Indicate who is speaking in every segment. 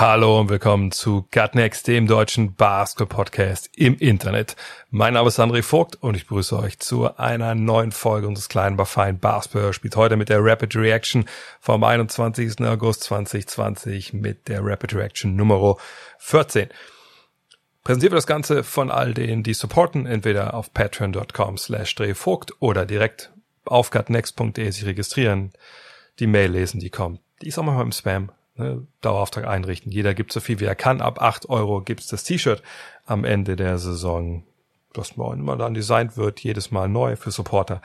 Speaker 1: Hallo und willkommen zu Gutnext, dem deutschen Basketball-Podcast im Internet. Mein Name ist André Vogt und ich begrüße euch zu einer neuen Folge unseres kleinen, aber feinen Basketball. Spielt heute mit der Rapid Reaction vom 21. August 2020 mit der Rapid Reaction Nummer 14. Präsentiert wird das Ganze von all denen, die supporten, entweder auf patreon.com slash drehvogt oder direkt auf gutnext.de sich registrieren, die Mail lesen, die kommt. Die ist auch manchmal im Spam. Ne? Dauerauftrag einrichten. Jeder gibt so viel wie er kann. Ab acht Euro gibt's das T-Shirt am Ende der Saison, das mal immer dann designt wird, jedes Mal neu für Supporter.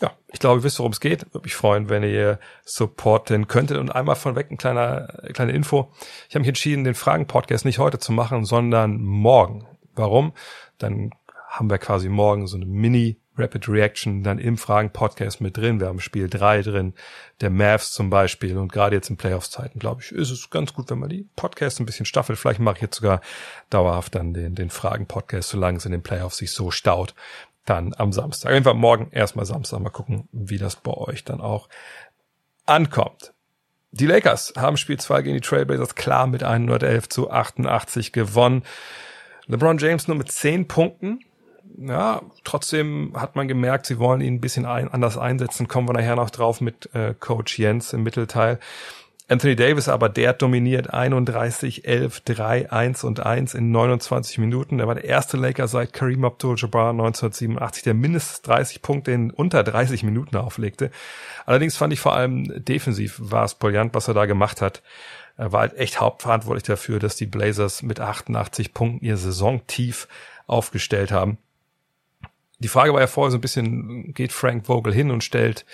Speaker 1: Ja, ich glaube, ihr wisst, worum es geht. Würde mich freuen, wenn ihr supporten könntet. Und einmal von weg ein kleiner, kleine Info. Ich habe mich entschieden, den Fragen-Podcast nicht heute zu machen, sondern morgen. Warum? Dann haben wir quasi morgen so eine Mini Rapid Reaction dann im Fragen-Podcast mit drin. Wir haben Spiel 3 drin, der Mavs zum Beispiel. Und gerade jetzt in Playoffs-Zeiten, glaube ich, ist es ganz gut, wenn man die Podcasts ein bisschen staffelt. Vielleicht mache ich jetzt sogar dauerhaft dann den, den Fragen-Podcast, solange es in den Playoffs sich so staut, dann am Samstag. Einfach morgen, erstmal Samstag, mal gucken, wie das bei euch dann auch ankommt. Die Lakers haben Spiel 2 gegen die Trailblazers klar mit 111 zu 88 gewonnen. LeBron James nur mit 10 Punkten. Ja, trotzdem hat man gemerkt, sie wollen ihn ein bisschen ein, anders einsetzen. Kommen wir nachher noch drauf mit äh, Coach Jens im Mittelteil. Anthony Davis aber, der dominiert 31, 11, 3, 1 und 1 in 29 Minuten. Er war der erste Laker seit Kareem Abdul-Jabbar 1987, der mindestens 30 Punkte in unter 30 Minuten auflegte. Allerdings fand ich vor allem defensiv war es brillant, was er da gemacht hat. Er war halt echt hauptverantwortlich dafür, dass die Blazers mit 88 Punkten ihr Saisontief aufgestellt haben. Die Frage war ja vorher so ein bisschen, geht Frank Vogel hin und stellt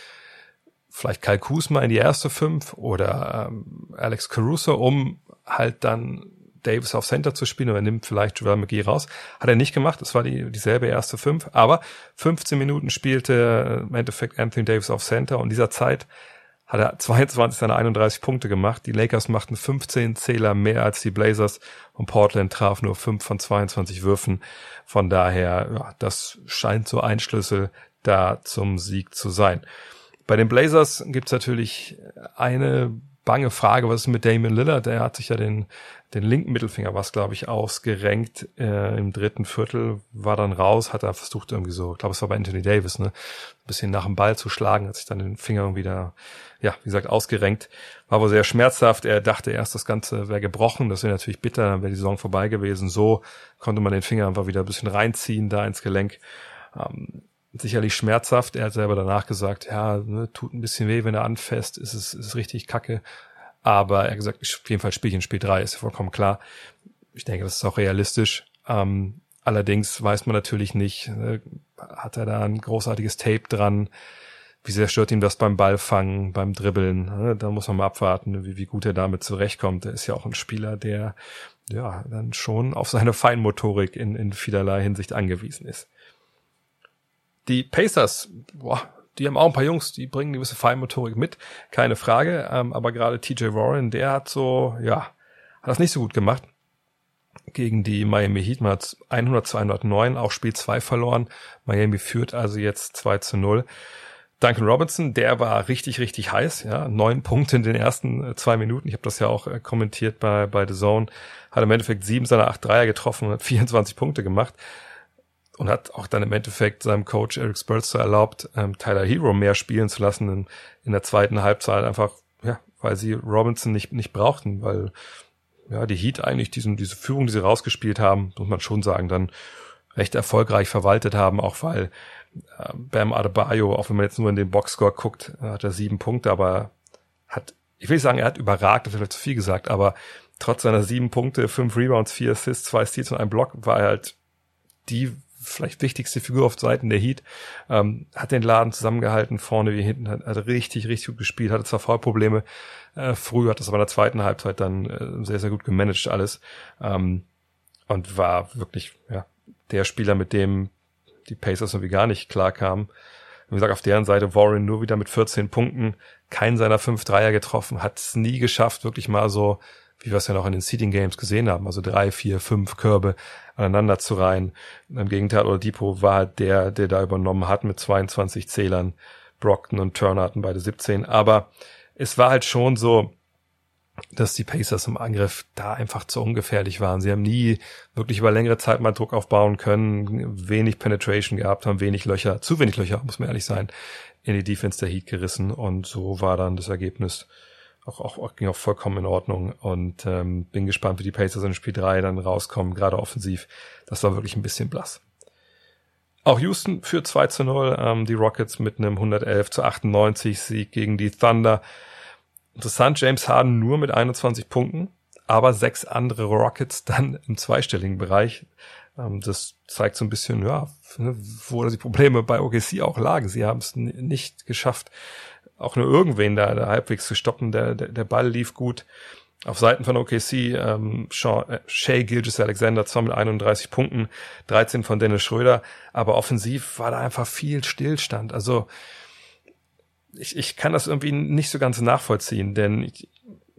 Speaker 1: vielleicht Kyle Kuzma in die erste fünf oder ähm, Alex Caruso, um halt dann Davis auf Center zu spielen oder nimmt vielleicht Joel McGee raus. Hat er nicht gemacht, es war die, dieselbe erste fünf, aber 15 Minuten spielte im Endeffekt Anthony Davis auf Center und dieser Zeit hat er 22 seiner 31 Punkte gemacht. Die Lakers machten 15 Zähler mehr als die Blazers und Portland traf nur 5 von 22 Würfen. Von daher, ja, das scheint so ein Schlüssel da zum Sieg zu sein. Bei den Blazers gibt's natürlich eine bange Frage, was ist mit Damian Lillard? Der hat sich ja den, den linken Mittelfinger, was glaube ich, ausgerenkt äh, im dritten Viertel, war dann raus, hat er versucht irgendwie so, ich glaube es war bei Anthony Davis, ne, ein bisschen nach dem Ball zu schlagen, hat sich dann den Finger irgendwie da, ja, wie gesagt, ausgerenkt. War wohl sehr schmerzhaft. Er dachte erst, das Ganze wäre gebrochen, das wäre natürlich bitter, dann wäre die Saison vorbei gewesen. So konnte man den Finger einfach wieder ein bisschen reinziehen da ins Gelenk. Ähm, sicherlich schmerzhaft. Er hat selber danach gesagt, ja, ne, tut ein bisschen weh, wenn er anfasst, ist es ist richtig kacke. Aber er hat gesagt, auf jeden Fall spiele ich in Spiel 3, ist vollkommen klar. Ich denke, das ist auch realistisch. Ähm, allerdings weiß man natürlich nicht, ne, hat er da ein großartiges Tape dran, wie sehr stört ihm das beim Ballfangen, beim Dribbeln. Ne? Da muss man mal abwarten, wie, wie gut er damit zurechtkommt. Er ist ja auch ein Spieler, der ja dann schon auf seine Feinmotorik in, in vielerlei Hinsicht angewiesen ist. Die Pacers, boah, die haben auch ein paar Jungs, die bringen eine gewisse Feinmotorik mit, keine Frage. Ähm, aber gerade TJ Warren, der hat so, ja, hat das nicht so gut gemacht gegen die Miami Heat. Man hat 100 zu 109, auch Spiel 2 verloren. Miami führt also jetzt 2 zu 0. Duncan Robinson, der war richtig, richtig heiß, ja, neun Punkte in den ersten äh, zwei Minuten. Ich habe das ja auch äh, kommentiert bei, bei The Zone. Hat im Endeffekt sieben seiner acht Dreier getroffen und hat 24 Punkte gemacht und hat auch dann im Endeffekt seinem Coach Eric Spurzer erlaubt, ähm, Tyler Hero mehr spielen zu lassen in, in der zweiten Halbzeit, einfach, ja, weil sie Robinson nicht, nicht brauchten, weil ja, die Heat eigentlich diesen, diese Führung, die sie rausgespielt haben, muss man schon sagen, dann recht erfolgreich verwaltet haben, auch weil äh, Bam Adebayo, auch wenn man jetzt nur in den Boxscore guckt, hat er sieben Punkte, aber hat, ich will nicht sagen, er hat überragt, das vielleicht zu viel gesagt, aber trotz seiner sieben Punkte, fünf Rebounds, vier Assists, zwei Steals und ein Block, war er halt die vielleicht wichtigste Figur auf Seiten der Heat, ähm, hat den Laden zusammengehalten, vorne wie hinten, hat, hat richtig, richtig gut gespielt, hatte zwar Foulprobleme äh, früh, hat das aber in der zweiten Halbzeit dann äh, sehr, sehr gut gemanagt alles ähm, und war wirklich, ja, der Spieler, mit dem die Pacers irgendwie gar nicht klarkamen. Wie gesagt, auf deren Seite Warren nur wieder mit 14 Punkten, keinen seiner fünf Dreier getroffen, hat es nie geschafft, wirklich mal so, wie wir es ja noch in den Seeding Games gesehen haben, also drei, vier, fünf Körbe aneinander zu reihen. Im Gegenteil, Oladipo war der, der da übernommen hat mit 22 Zählern. Brockton und Turner hatten beide 17, aber es war halt schon so, dass die Pacers im Angriff da einfach zu ungefährlich waren. Sie haben nie wirklich über längere Zeit mal Druck aufbauen können, wenig Penetration gehabt, haben wenig Löcher, zu wenig Löcher, muss man ehrlich sein, in die Defense der Heat gerissen und so war dann das Ergebnis auch, auch, auch ging auch vollkommen in Ordnung und ähm, bin gespannt, wie die Pacers in Spiel 3 dann rauskommen, gerade offensiv. Das war wirklich ein bisschen blass. Auch Houston führt 2 zu 0, ähm, die Rockets mit einem 111 zu 98 Sieg gegen die Thunder. Interessant, James Harden nur mit 21 Punkten, aber sechs andere Rockets dann im zweistelligen Bereich. Ähm, das zeigt so ein bisschen, ja, wo die Probleme bei OKC auch lagen. Sie haben es nicht geschafft, auch nur irgendwen da, da halbwegs zu stoppen. Der, der, der Ball lief gut. Auf Seiten von OKC ähm, Sean, äh, Shea Gilgis Alexander zwar mit 31 Punkten, 13 von Dennis Schröder, aber offensiv war da einfach viel Stillstand. Also ich, ich kann das irgendwie nicht so ganz nachvollziehen, denn ich,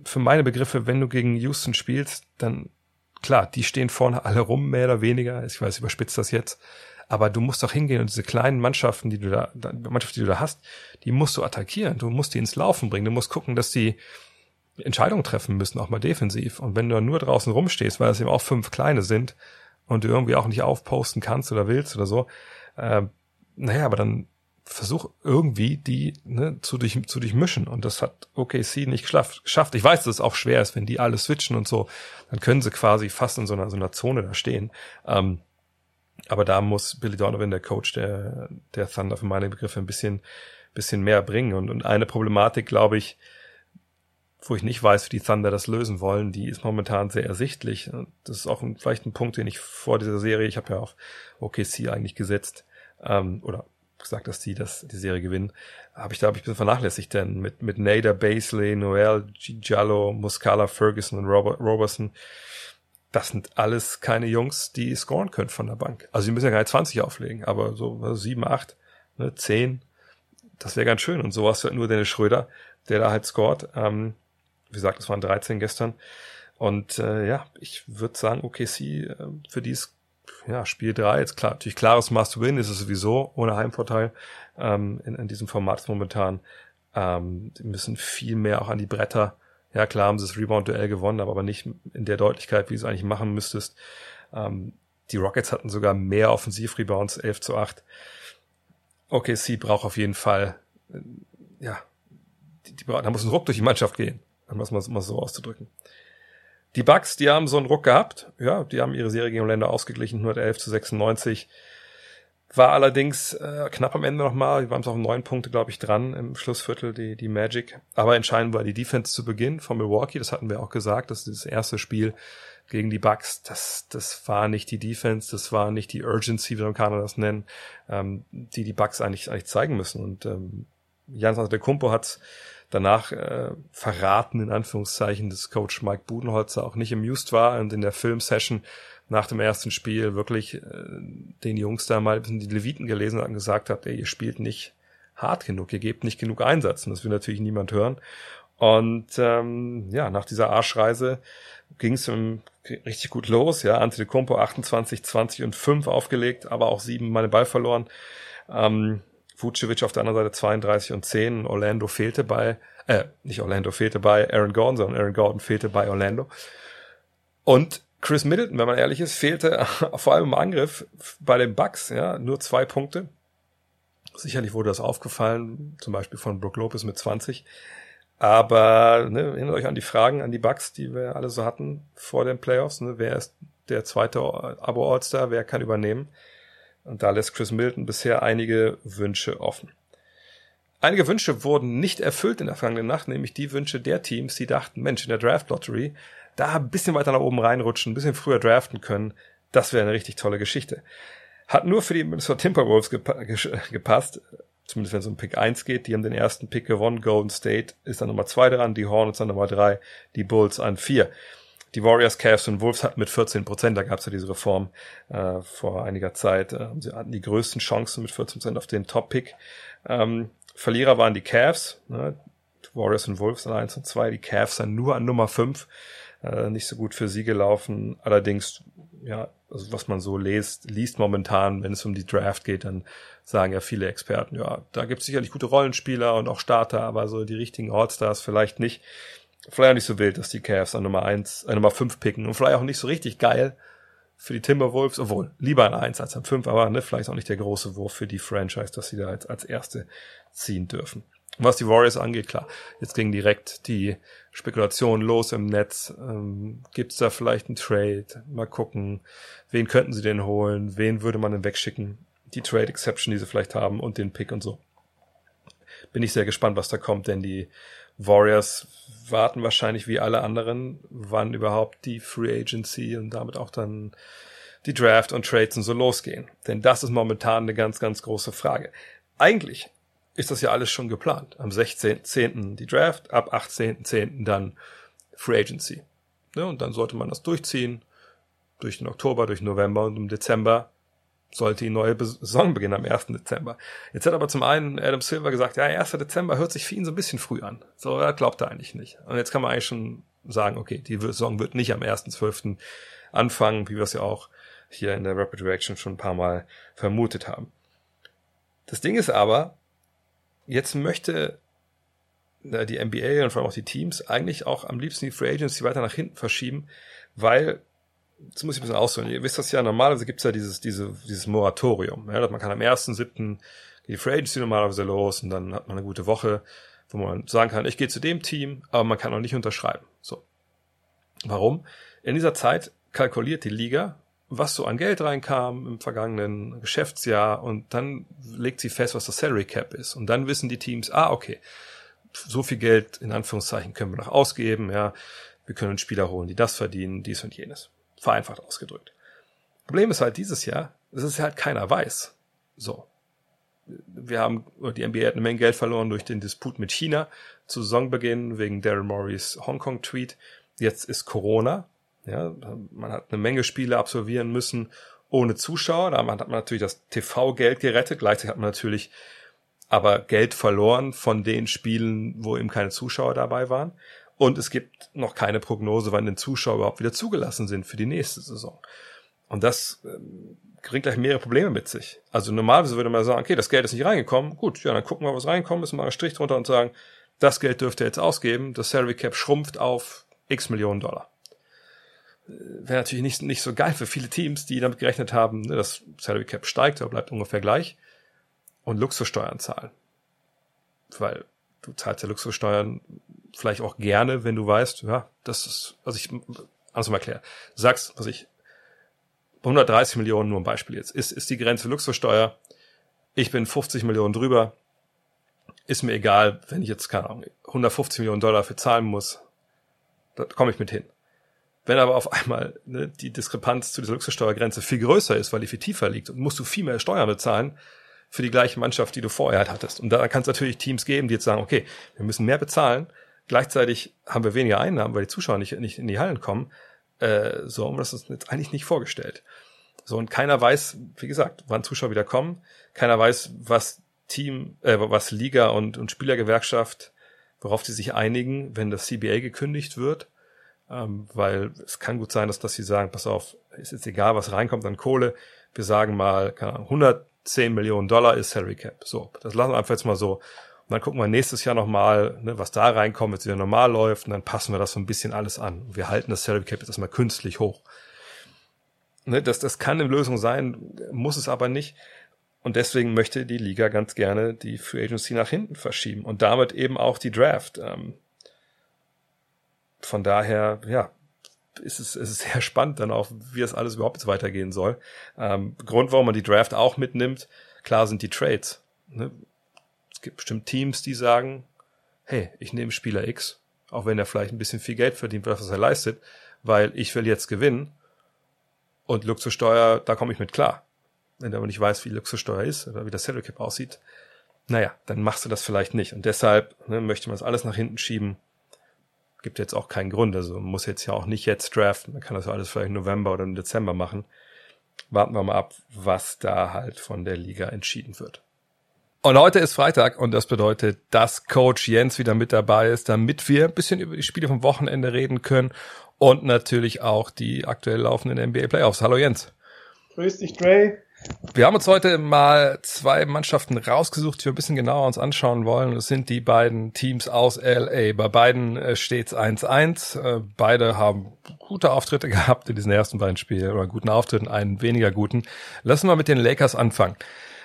Speaker 1: für meine Begriffe, wenn du gegen Houston spielst, dann klar, die stehen vorne alle rum, mehr oder weniger. Ich weiß, überspitzt das jetzt. Aber du musst doch hingehen und diese kleinen Mannschaften, die du da, Mannschaften, die du da hast, die musst du attackieren. Du musst die ins Laufen bringen. Du musst gucken, dass die Entscheidungen treffen müssen, auch mal defensiv. Und wenn du nur draußen rumstehst, weil es eben auch fünf kleine sind und du irgendwie auch nicht aufposten kannst oder willst oder so, äh, naja, aber dann versuch irgendwie die ne, zu, durch, zu durchmischen. Und das hat OKC nicht geschafft. Ich weiß, dass es auch schwer ist, wenn die alle switchen und so, dann können sie quasi fast in so einer, so einer Zone da stehen. Ähm, aber da muss Billy Donovan, der Coach der, der Thunder, für meine Begriffe ein bisschen, bisschen mehr bringen. Und, und eine Problematik, glaube ich, wo ich nicht weiß, wie die Thunder das lösen wollen, die ist momentan sehr ersichtlich. Das ist auch ein, vielleicht ein Punkt, den ich vor dieser Serie, ich habe ja auf OKC eigentlich gesetzt, ähm, oder gesagt, dass die das, die Serie gewinnen, habe ich da hab ich ein bisschen vernachlässigt, denn mit, mit Nader, Basley, Noel, Giallo, Muscala, Ferguson und Robert, Robertson, das sind alles keine Jungs, die scoren können von der Bank. Also die müssen ja keine 20 auflegen, aber so 7, 8, ne, 10, das wäre ganz schön. Und so hast du halt nur Dennis Schröder, der da halt scoret. Ähm, wie gesagt, es waren 13 gestern. Und äh, ja, ich würde sagen, OKC, äh, für die ist ja, Spiel 3, jetzt klar, natürlich klares Must-Win ist es sowieso, ohne Heimvorteil ähm, in, in diesem Format momentan. Ähm, die müssen viel mehr auch an die Bretter ja, klar haben sie das Rebound-Duell gewonnen, aber nicht in der Deutlichkeit, wie du es eigentlich machen müsstest. Ähm, die Rockets hatten sogar mehr Offensiv-Rebounds, 11 zu 8. Okay, sie braucht auf jeden Fall, äh, ja, die, die, da muss ein Ruck durch die Mannschaft gehen, um das mal, mal so auszudrücken. Die Bucks, die haben so einen Ruck gehabt. Ja, die haben ihre Serie gegen Orlando ausgeglichen, 111 zu 96. War allerdings äh, knapp am Ende nochmal, wir waren es auf neun Punkte, glaube ich, dran im Schlussviertel, die, die Magic. Aber entscheidend war die Defense zu Beginn von Milwaukee, das hatten wir auch gesagt, das ist das erste Spiel gegen die Bucks, das, das war nicht die Defense, das war nicht die Urgency, wie man kann das nennen, ähm, die die Bucks eigentlich, eigentlich zeigen müssen. Und ähm, Jans Kumpo hat danach äh, verraten, in Anführungszeichen, dass Coach Mike Budenholzer auch nicht amused war und in der Filmsession nach dem ersten Spiel wirklich äh, den Jungs da mal ein bisschen die Leviten gelesen hat und gesagt hat, ey, ihr spielt nicht hart genug, ihr gebt nicht genug Einsatz. Und das will natürlich niemand hören. Und ähm, ja, nach dieser Arschreise ging es richtig gut los. Ja, Antetokounmpo 28, 20 und 5 aufgelegt, aber auch sieben Mal den Ball verloren. Ähm, Vucevic auf der anderen Seite 32 und 10. Orlando fehlte bei, äh, nicht Orlando fehlte bei Aaron Gordon, sondern Aaron Gordon fehlte bei Orlando. Und Chris Middleton, wenn man ehrlich ist, fehlte vor allem im Angriff bei den Bucks, ja, nur zwei Punkte. Sicherlich wurde das aufgefallen, zum Beispiel von Brook Lopez mit 20. Aber ne, erinnert euch an die Fragen an die Bucks, die wir alle so hatten vor den Playoffs. Ne? Wer ist der zweite Abo All-Star? Wer kann übernehmen? Und da lässt Chris Middleton bisher einige Wünsche offen. Einige Wünsche wurden nicht erfüllt in der vergangenen Nacht, nämlich die Wünsche der Teams, die dachten, Mensch, in der Draft Lottery da ein bisschen weiter nach oben reinrutschen, ein bisschen früher draften können, das wäre eine richtig tolle Geschichte. Hat nur für die Minnesota Timberwolves gepa gepasst, zumindest wenn es um Pick 1 geht. Die haben den ersten Pick gewonnen. Golden State ist dann Nummer 2 dran, die Hornets an Nummer 3, die Bulls an 4. die Warriors, Cavs und Wolves hatten mit 14 Prozent, da gab es ja diese Reform äh, vor einiger Zeit, äh, sie hatten die größten Chancen mit 14 Prozent auf den Top-Pick. Ähm, Verlierer waren die Cavs, ne? Warriors und Wolves an 1 und 2, die Cavs dann nur an Nummer 5, äh, nicht so gut für sie gelaufen, allerdings, ja, also was man so liest, liest momentan, wenn es um die Draft geht, dann sagen ja viele Experten, ja, da gibt es sicherlich gute Rollenspieler und auch Starter, aber so die richtigen Allstars vielleicht nicht. Vielleicht auch nicht so wild, dass die Cavs an Nummer 1, äh, Nummer 5 picken und vielleicht auch nicht so richtig geil für die Timberwolves, obwohl lieber an 1 als an 5, aber ne, vielleicht auch nicht der große Wurf für die Franchise, dass sie da als, als erste ziehen dürfen. Was die Warriors angeht, klar, jetzt ging direkt die Spekulation los im Netz. Ähm, Gibt es da vielleicht einen Trade? Mal gucken, wen könnten sie denn holen? Wen würde man denn wegschicken? Die Trade Exception, die sie vielleicht haben und den Pick und so. Bin ich sehr gespannt, was da kommt, denn die Warriors warten wahrscheinlich wie alle anderen, wann überhaupt die Free Agency und damit auch dann die Draft und Trades und so losgehen. Denn das ist momentan eine ganz, ganz große Frage. Eigentlich ist das ja alles schon geplant. Am 16.10. die Draft, ab 18.10. dann Free Agency. Ne, und dann sollte man das durchziehen, durch den Oktober, durch November und im Dezember sollte die neue Saison beginnen am 1. Dezember. Jetzt hat aber zum einen Adam Silver gesagt, ja, 1. Dezember hört sich für ihn so ein bisschen früh an. So, er glaubt er eigentlich nicht. Und jetzt kann man eigentlich schon sagen, okay, die Saison wird nicht am 1.12. anfangen, wie wir es ja auch hier in der Rapid Reaction schon ein paar Mal vermutet haben. Das Ding ist aber, jetzt möchte äh, die NBA und vor allem auch die Teams eigentlich auch am liebsten die Free Agency weiter nach hinten verschieben, weil das muss ich ein bisschen ausholen. Ihr wisst das ja, normalerweise gibt es ja dieses, diese, dieses Moratorium. Ja, dass man kann am 1.7. die Free Agency normalerweise los und dann hat man eine gute Woche, wo man sagen kann, ich gehe zu dem Team, aber man kann auch nicht unterschreiben. So. Warum? In dieser Zeit kalkuliert die Liga, was so an Geld reinkam im vergangenen Geschäftsjahr und dann legt sie fest, was das Salary Cap ist. Und dann wissen die Teams, ah, okay, so viel Geld in Anführungszeichen können wir noch ausgeben, ja, wir können Spieler holen, die das verdienen, dies und jenes. Vereinfacht ausgedrückt. Problem ist halt dieses Jahr, dass es halt keiner weiß. So. Wir haben, die NBA hat eine Menge Geld verloren durch den Disput mit China zu Saisonbeginn wegen Daryl Morris Hongkong-Tweet. Jetzt ist Corona. Ja, man hat eine Menge Spiele absolvieren müssen ohne Zuschauer. Da hat man natürlich das TV-Geld gerettet. Gleichzeitig hat man natürlich aber Geld verloren von den Spielen, wo eben keine Zuschauer dabei waren. Und es gibt noch keine Prognose, wann den Zuschauer überhaupt wieder zugelassen sind für die nächste Saison. Und das ähm, bringt gleich mehrere Probleme mit sich. Also normalerweise würde man sagen, okay, das Geld ist nicht reingekommen, gut, ja, dann gucken wir, was reinkommt, ist mal einen Strich drunter und sagen, das Geld dürft ihr jetzt ausgeben, das Salary Cap schrumpft auf x Millionen Dollar. Äh, wäre natürlich nicht, nicht so geil für viele Teams, die damit gerechnet haben, ne, das Salary Cap steigt, aber bleibt ungefähr gleich und Luxussteuern zahlen. Weil du zahlst ja Luxussteuern vielleicht auch gerne, wenn du weißt, ja, das ist, also ich, anders mal erklären. Du sagst, was ich, 130 Millionen, nur ein Beispiel jetzt, ist, ist die Grenze Luxussteuer. Ich bin 50 Millionen drüber. Ist mir egal, wenn ich jetzt, keine Ahnung, 150 Millionen Dollar für zahlen muss. Da komme ich mit hin. Wenn aber auf einmal ne, die Diskrepanz zu dieser Luxussteuergrenze viel größer ist, weil die viel tiefer liegt und musst du viel mehr Steuern bezahlen, für die gleiche Mannschaft, die du vorher halt hattest. Und da kann es natürlich Teams geben, die jetzt sagen, okay, wir müssen mehr bezahlen, gleichzeitig haben wir weniger Einnahmen, weil die Zuschauer nicht, nicht in die Hallen kommen. Äh, so haben wir das uns jetzt eigentlich nicht vorgestellt. So, und keiner weiß, wie gesagt, wann Zuschauer wieder kommen. Keiner weiß, was Team, äh, was Liga und, und Spielergewerkschaft, worauf sie sich einigen, wenn das CBA gekündigt wird. Ähm, weil es kann gut sein, dass, dass sie sagen, pass auf, ist jetzt egal, was reinkommt an Kohle. Wir sagen mal, keine Ahnung, 100 10 Millionen Dollar ist Salary Cap. So, das lassen wir einfach jetzt mal so. Und dann gucken wir nächstes Jahr nochmal, ne, was da reinkommt, wenn es wieder normal läuft, und dann passen wir das so ein bisschen alles an. Wir halten das Salary Cap jetzt erstmal künstlich hoch. Ne, das, das kann eine Lösung sein, muss es aber nicht. Und deswegen möchte die Liga ganz gerne die Free Agency nach hinten verschieben und damit eben auch die Draft. Ähm, von daher, ja, ist es, ist es sehr spannend dann auch, wie das alles überhaupt jetzt weitergehen soll. Ähm, Grund, warum man die Draft auch mitnimmt, klar sind die Trades. Ne? Es gibt bestimmt Teams, die sagen, hey, ich nehme Spieler X, auch wenn er vielleicht ein bisschen viel Geld verdient, was er leistet, weil ich will jetzt gewinnen und Luxussteuer, da komme ich mit klar. Wenn du aber nicht weißt, wie Luxussteuer ist oder wie das Salary Cap aussieht, naja, dann machst du das vielleicht nicht. Und deshalb ne, möchte man das alles nach hinten schieben gibt jetzt auch keinen Grund. Also man muss jetzt ja auch nicht jetzt draften. Man kann das alles vielleicht im November oder im Dezember machen. Warten wir mal ab, was da halt von der Liga entschieden wird. Und heute ist Freitag und das bedeutet, dass Coach Jens wieder mit dabei ist, damit wir ein bisschen über die Spiele vom Wochenende reden können und natürlich auch die aktuell laufenden NBA Playoffs. Hallo Jens.
Speaker 2: Grüß dich, Dre.
Speaker 1: Wir haben uns heute mal zwei Mannschaften rausgesucht, die wir ein bisschen genauer uns anschauen wollen. Das sind die beiden Teams aus LA. Bei beiden äh, steht es 1-1. Äh, beide haben gute Auftritte gehabt in diesen ersten beiden Spielen oder guten Auftritten, einen weniger guten. Lassen wir mit den Lakers anfangen.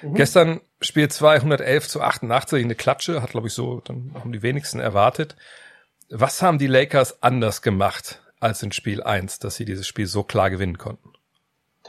Speaker 1: Mhm. Gestern Spiel 2, 111 zu 88, eine Klatsche, hat glaube ich so, dann haben die wenigsten erwartet. Was haben die Lakers anders gemacht als in Spiel 1, dass sie dieses Spiel so klar gewinnen konnten?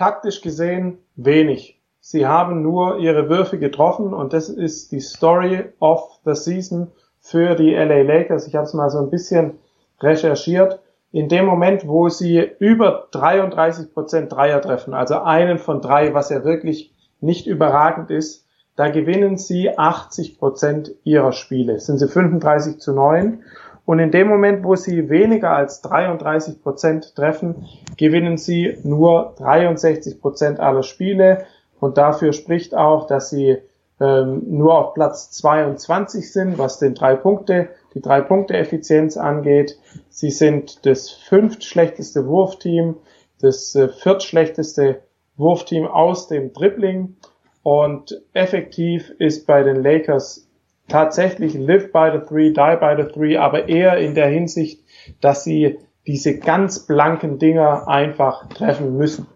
Speaker 2: Taktisch gesehen wenig. Sie haben nur ihre Würfe getroffen und das ist die Story of the Season für die LA Lakers. Ich habe es mal so ein bisschen recherchiert. In dem Moment, wo sie über 33 Prozent Dreier treffen, also einen von drei, was ja wirklich nicht überragend ist, da gewinnen sie 80 Prozent ihrer Spiele. Sind sie 35 zu 9 und in dem Moment, wo sie weniger als 33 Prozent treffen, gewinnen sie nur 63 Prozent aller Spiele. Und dafür spricht auch, dass sie ähm, nur auf Platz 22 sind, was den drei Punkte, die drei Punkte Effizienz angeht. Sie sind das fünftschlechteste Wurfteam, das äh, viertschlechteste Wurfteam aus dem Dribbling. Und effektiv ist bei den Lakers tatsächlich live by the three, die by the three, aber eher in der Hinsicht, dass sie diese ganz blanken Dinger einfach treffen müssen.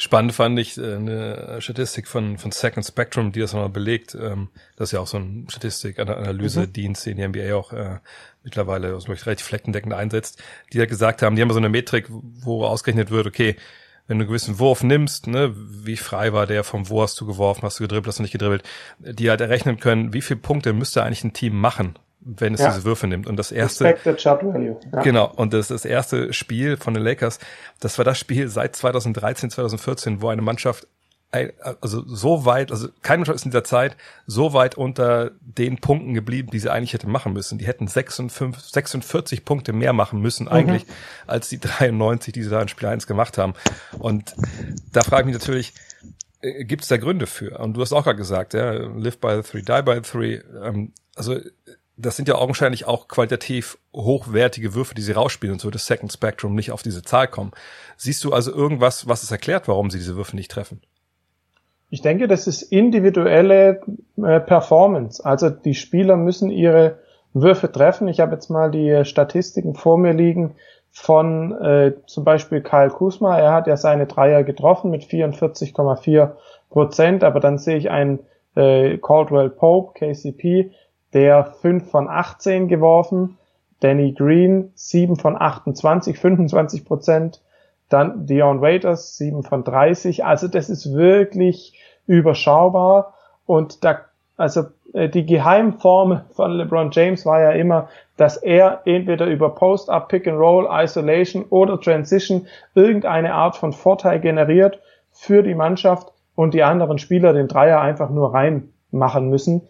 Speaker 1: Spannend fand ich äh, eine Statistik von, von Second Spectrum, die das nochmal belegt. Ähm, das ist ja auch so ein Statistik, Analyse-Dienst, den die NBA auch äh, mittlerweile also relativ fleckendeckend einsetzt, die ja gesagt haben, die haben so eine Metrik, wo ausgerechnet wird, okay, wenn du einen gewissen Wurf nimmst, ne, wie frei war der, vom wo hast du geworfen, hast du gedribbelt, hast du nicht gedribbelt, die halt errechnen können, wie viele Punkte müsste eigentlich ein Team machen, wenn es ja. diese Würfe nimmt. Und das erste, ja. genau, und das, das erste Spiel von den Lakers, das war das Spiel seit 2013, 2014, wo eine Mannschaft also so weit, also kein Mensch ist in dieser Zeit so weit unter den Punkten geblieben, die sie eigentlich hätte machen müssen. Die hätten 56, 46 Punkte mehr machen müssen mhm. eigentlich, mhm. als die 93, die sie da in Spiel 1 gemacht haben. Und da frage ich mich natürlich, äh, gibt es da Gründe für? Und du hast auch gerade gesagt, ja, live by the three, die by the three. Ähm, also das sind ja augenscheinlich auch qualitativ hochwertige Würfe, die sie rausspielen und so das Second Spectrum nicht auf diese Zahl kommen. Siehst du also irgendwas, was es erklärt, warum sie diese Würfe nicht treffen?
Speaker 2: Ich denke, das ist individuelle äh, Performance. Also die Spieler müssen ihre Würfe treffen. Ich habe jetzt mal die Statistiken vor mir liegen von äh, zum Beispiel Kyle Kusma. Er hat ja seine Dreier getroffen mit 44,4 Prozent, aber dann sehe ich einen äh, Caldwell Pope, KCP, der 5 von 18 geworfen, Danny Green 7 von 28, 25 Prozent, dann Dion Waiters 7 von 30. Also das ist wirklich überschaubar und da, also äh, die Geheimform von LeBron James war ja immer, dass er entweder über Post-Up, Pick-and-Roll, Isolation oder Transition irgendeine Art von Vorteil generiert für die Mannschaft und die anderen Spieler den Dreier einfach nur reinmachen müssen.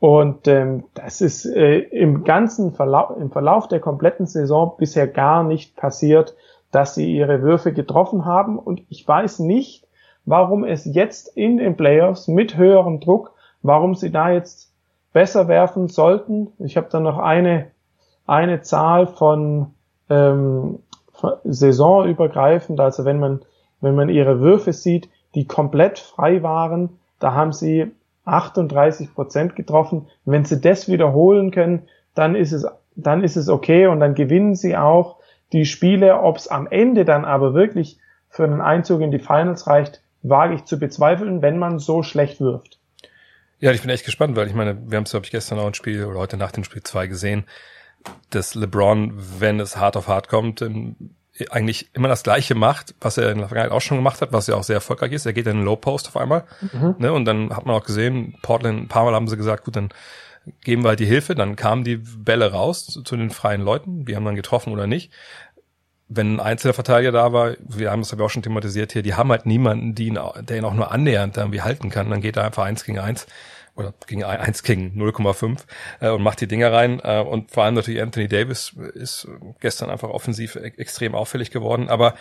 Speaker 2: Und ähm, das ist äh, im ganzen Verlauf, im Verlauf der kompletten Saison bisher gar nicht passiert, dass sie ihre Würfe getroffen haben. Und ich weiß nicht, warum es jetzt in den Playoffs mit höherem Druck, warum sie da jetzt besser werfen sollten. Ich habe da noch eine, eine Zahl von ähm, saisonübergreifend, also wenn man, wenn man ihre Würfe sieht, die komplett frei waren, da haben sie 38 Prozent getroffen. Wenn sie das wiederholen können, dann ist es, dann ist es okay und dann gewinnen sie auch die Spiele. Ob es am Ende dann aber wirklich für einen Einzug in die Finals reicht, wage ich zu bezweifeln, wenn man so schlecht wirft.
Speaker 1: Ja, ich bin echt gespannt, weil ich meine, wir haben es, glaube ich, gestern auch ein Spiel oder heute nach dem Spiel 2 gesehen, dass LeBron, wenn es hart auf hart kommt, eigentlich immer das Gleiche macht, was er in der Vergangenheit auch schon gemacht hat, was ja auch sehr erfolgreich ist. Er geht in den Low Post auf einmal. Mhm. Ne, und dann hat man auch gesehen, Portland, ein paar Mal haben sie gesagt, gut, dann geben wir halt die Hilfe. Dann kamen die Bälle raus zu, zu den freien Leuten. Wir haben dann getroffen oder nicht wenn ein einzelner Verteidiger da war, wir haben es aber auch schon thematisiert hier, die haben halt niemanden, die ihn, der ihn auch nur annähernd irgendwie halten kann. Dann geht er einfach eins gegen eins. oder gegen 1 gegen 0,5 äh, und macht die Dinger rein. Äh, und vor allem natürlich Anthony Davis ist gestern einfach offensiv e extrem auffällig geworden. Aber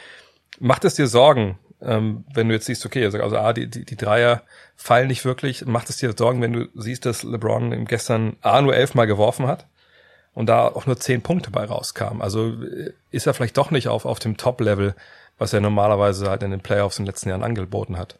Speaker 1: macht es dir Sorgen, ähm, wenn du jetzt siehst, okay, also, also A, die, die, die Dreier fallen nicht wirklich, macht es dir Sorgen, wenn du siehst, dass LeBron gestern A nur elfmal geworfen hat und da auch nur zehn Punkte bei rauskam. Also äh, ist er vielleicht doch nicht auf, auf dem Top-Level, was er normalerweise halt in den Playoffs in den letzten Jahren angeboten hat.